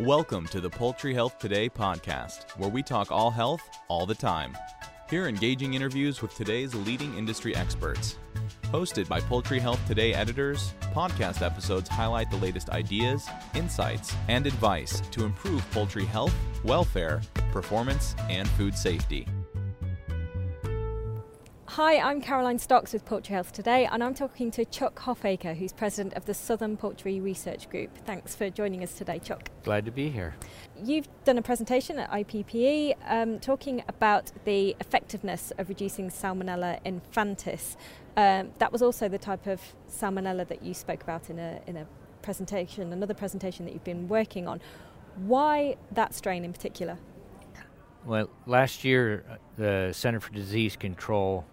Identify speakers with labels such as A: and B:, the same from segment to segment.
A: Welcome to the Poultry Health Today podcast, where we talk all health all the time. Hear engaging interviews with today's leading industry experts. Hosted by Poultry Health Today editors, podcast episodes highlight the latest ideas, insights, and advice to improve poultry health, welfare, performance, and food safety.
B: Hi, I'm Caroline Stocks with Poultry Health Today, and I'm talking to Chuck Hofacre, who's president of the Southern Poultry Research Group. Thanks for joining us today, Chuck.
C: Glad to be here.
B: You've done a presentation at IPPE um, talking about the effectiveness of reducing Salmonella infantis. Um, that was also the type of Salmonella that you spoke about in a, in a presentation, another presentation that you've been working on. Why that strain in particular?
C: Well, last year, uh, the Center for Disease Control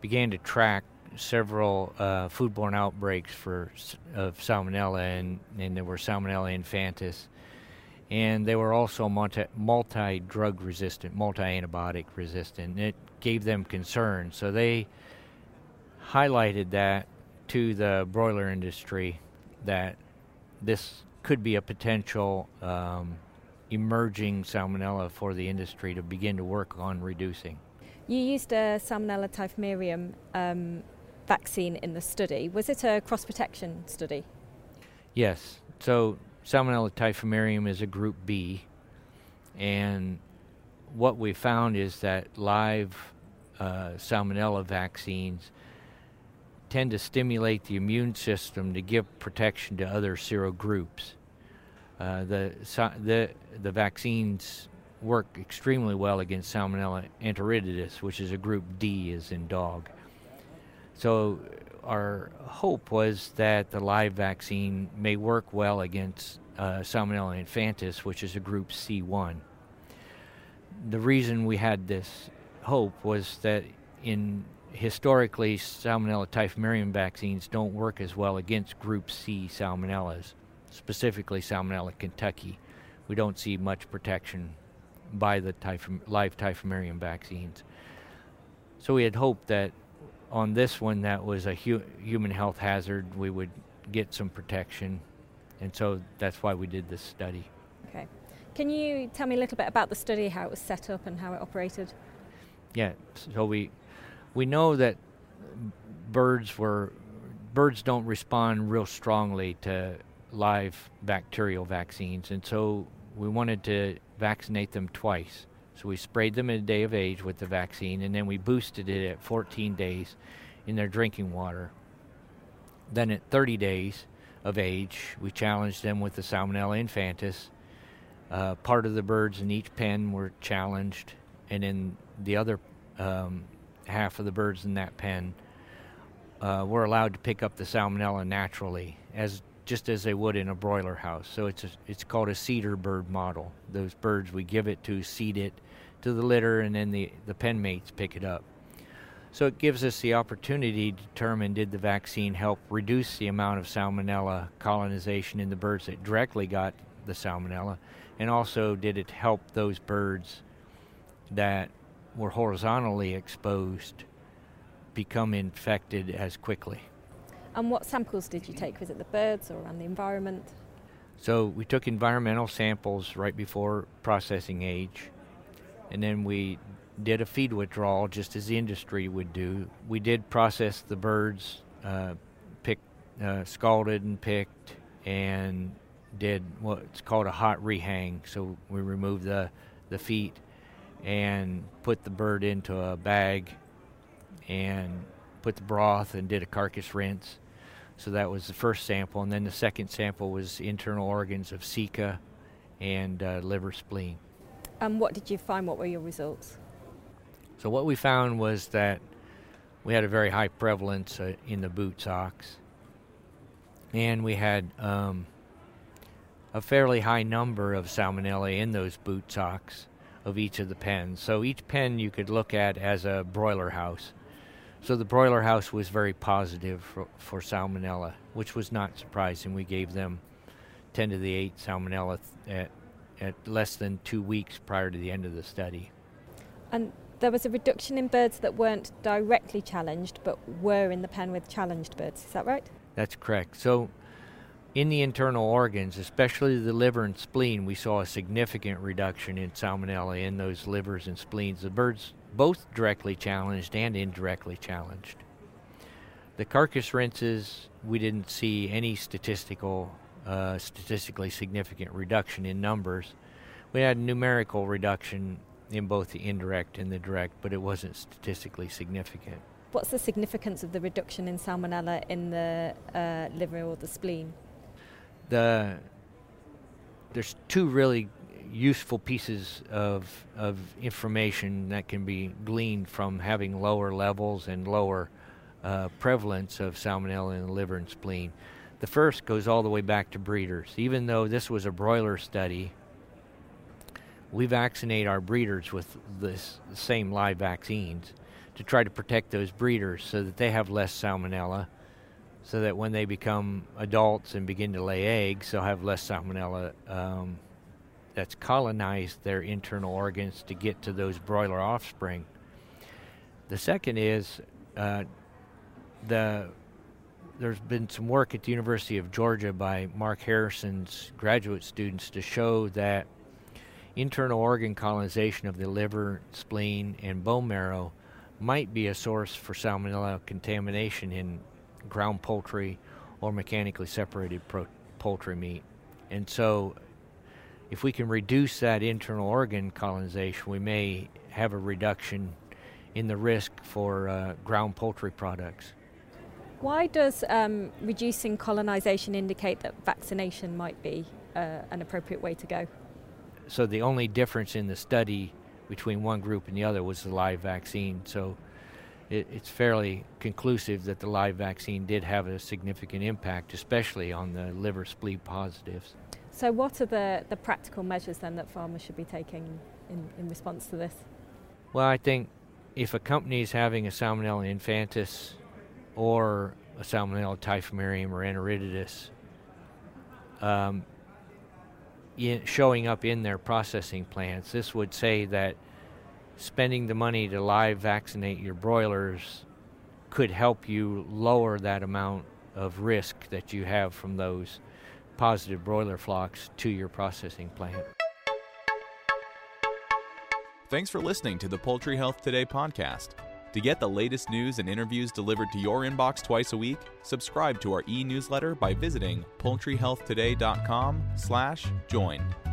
C: began to track several uh, foodborne outbreaks for of salmonella, and, and there were salmonella infantis, and they were also multi, multi-drug resistant, multi-antibiotic resistant. It gave them concern, so they highlighted that to the broiler industry that this could be a potential um, emerging salmonella for the industry to begin to work on reducing.
B: You used a Salmonella typhimurium um, vaccine in the study. Was it a cross protection study?
C: Yes. So Salmonella typhimurium is a group B, and what we found is that live uh, Salmonella vaccines tend to stimulate the immune system to give protection to other serogroups. Uh, the, the, the vaccines work extremely well against Salmonella enteritidis, which is a group D, as in dog. So our hope was that the live vaccine may work well against uh, Salmonella infantis, which is a group C1. The reason we had this hope was that in historically Salmonella typhimurium vaccines don't work as well against group C salmonellas, specifically Salmonella kentucky. We don't see much protection by the typhim, live typhimurium vaccines. So we had hoped that on this one, that was a hu- human health hazard, we would get some protection, and so that's why we did this study.
B: Okay. Can you tell me a little bit about the study, how it was set up, and how it operated?
C: Yeah. So we we know that birds were birds don't respond real strongly to live bacterial vaccines, and so we wanted to vaccinate them twice. So we sprayed them at a day of age with the vaccine, and then we boosted it at 14 days in their drinking water. Then at 30 days of age, we challenged them with the Salmonella infantis. Uh, part of the birds in each pen were challenged, and then the other um, half of the birds in that pen uh, were allowed to pick up the Salmonella naturally, as just as they would in a broiler house. So it's a, it's called a seeder bird model. Those birds we give it to seed it to the litter, and then the the pen mates pick it up. So it gives us the opportunity to determine did the vaccine help reduce the amount of salmonella colonization in the birds that directly got the salmonella, and also did it help those birds that were horizontally exposed become infected as quickly.
B: And what samples did you take? Was it the birds or around the environment?
C: So we took environmental samples right before processing age, and then we did a feed withdrawal just as the industry would do. We did process the birds, uh, picked, uh, scalded and picked, and did what's called a hot rehang. So we removed the, the feet and put the bird into a bag and put the broth and did a carcass rinse. So that was the first sample, and then the second sample was internal organs of ceca and uh, liver spleen.
B: And what did you find? What were your results?
C: So what we found was that we had a very high prevalence uh, in the boot socks, and we had um, a fairly high number of salmonella in those boot socks of each of the pens. So each pen you could look at as a broiler house. So the broiler house was very positive for, for salmonella, which was not surprising. We gave them 10 to the 8 salmonella at, at less than two weeks prior to the end of the study.
B: And there was a reduction in birds that weren't directly challenged but were in the pen with challenged birds, is that right?
C: That's correct. So in the internal organs, especially the liver and spleen, we saw a significant reduction in salmonella in those livers and spleens. The birds both directly challenged and indirectly challenged. The carcass rinses, we didn't see any statistical, uh, statistically significant reduction in numbers. We had numerical reduction in both the indirect and the direct, but it wasn't statistically significant.
B: What's the significance of the reduction in salmonella in the uh, liver or the spleen?
C: The there's two really useful pieces of of information that can be gleaned from having lower levels and lower uh, prevalence of salmonella in the liver and spleen. The first goes all the way back to breeders. Even though this was a broiler study, we vaccinate our breeders with this same live vaccines to try to protect those breeders so that they have less salmonella so that when they become adults and begin to lay eggs, they'll have less salmonella um, that's colonized their internal organs to get to those broiler offspring. The second is uh, the there's been some work at the University of Georgia by Mark Harrison's graduate students to show that internal organ colonization of the liver, spleen, and bone marrow might be a source for salmonella contamination in ground poultry or mechanically separated pro- poultry meat. And so, if we can reduce that internal organ colonization, we may have a reduction in the risk for uh, ground poultry products.
B: Why does um, reducing colonization indicate that vaccination might be uh, an appropriate way to go?
C: So, the only difference in the study between one group and the other was the live vaccine. So, it, it's fairly conclusive that the live vaccine did have a significant impact, especially on the liver spleen positives.
B: So, what are the, the practical measures then that farmers should be taking in, in response to this?
C: Well, I think if a company is having a Salmonella infantis or a Salmonella typhimurium or enteritidis um, in, showing up in their processing plants, this would say that spending the money to live vaccinate your broilers could help you lower that amount of risk that you have from those positive broiler flocks to your processing plant.
A: Thanks for listening to the Poultry Health Today podcast. To get the latest news and interviews delivered to your inbox twice a week, subscribe to our e-newsletter by visiting poultryhealthtoday.com/join.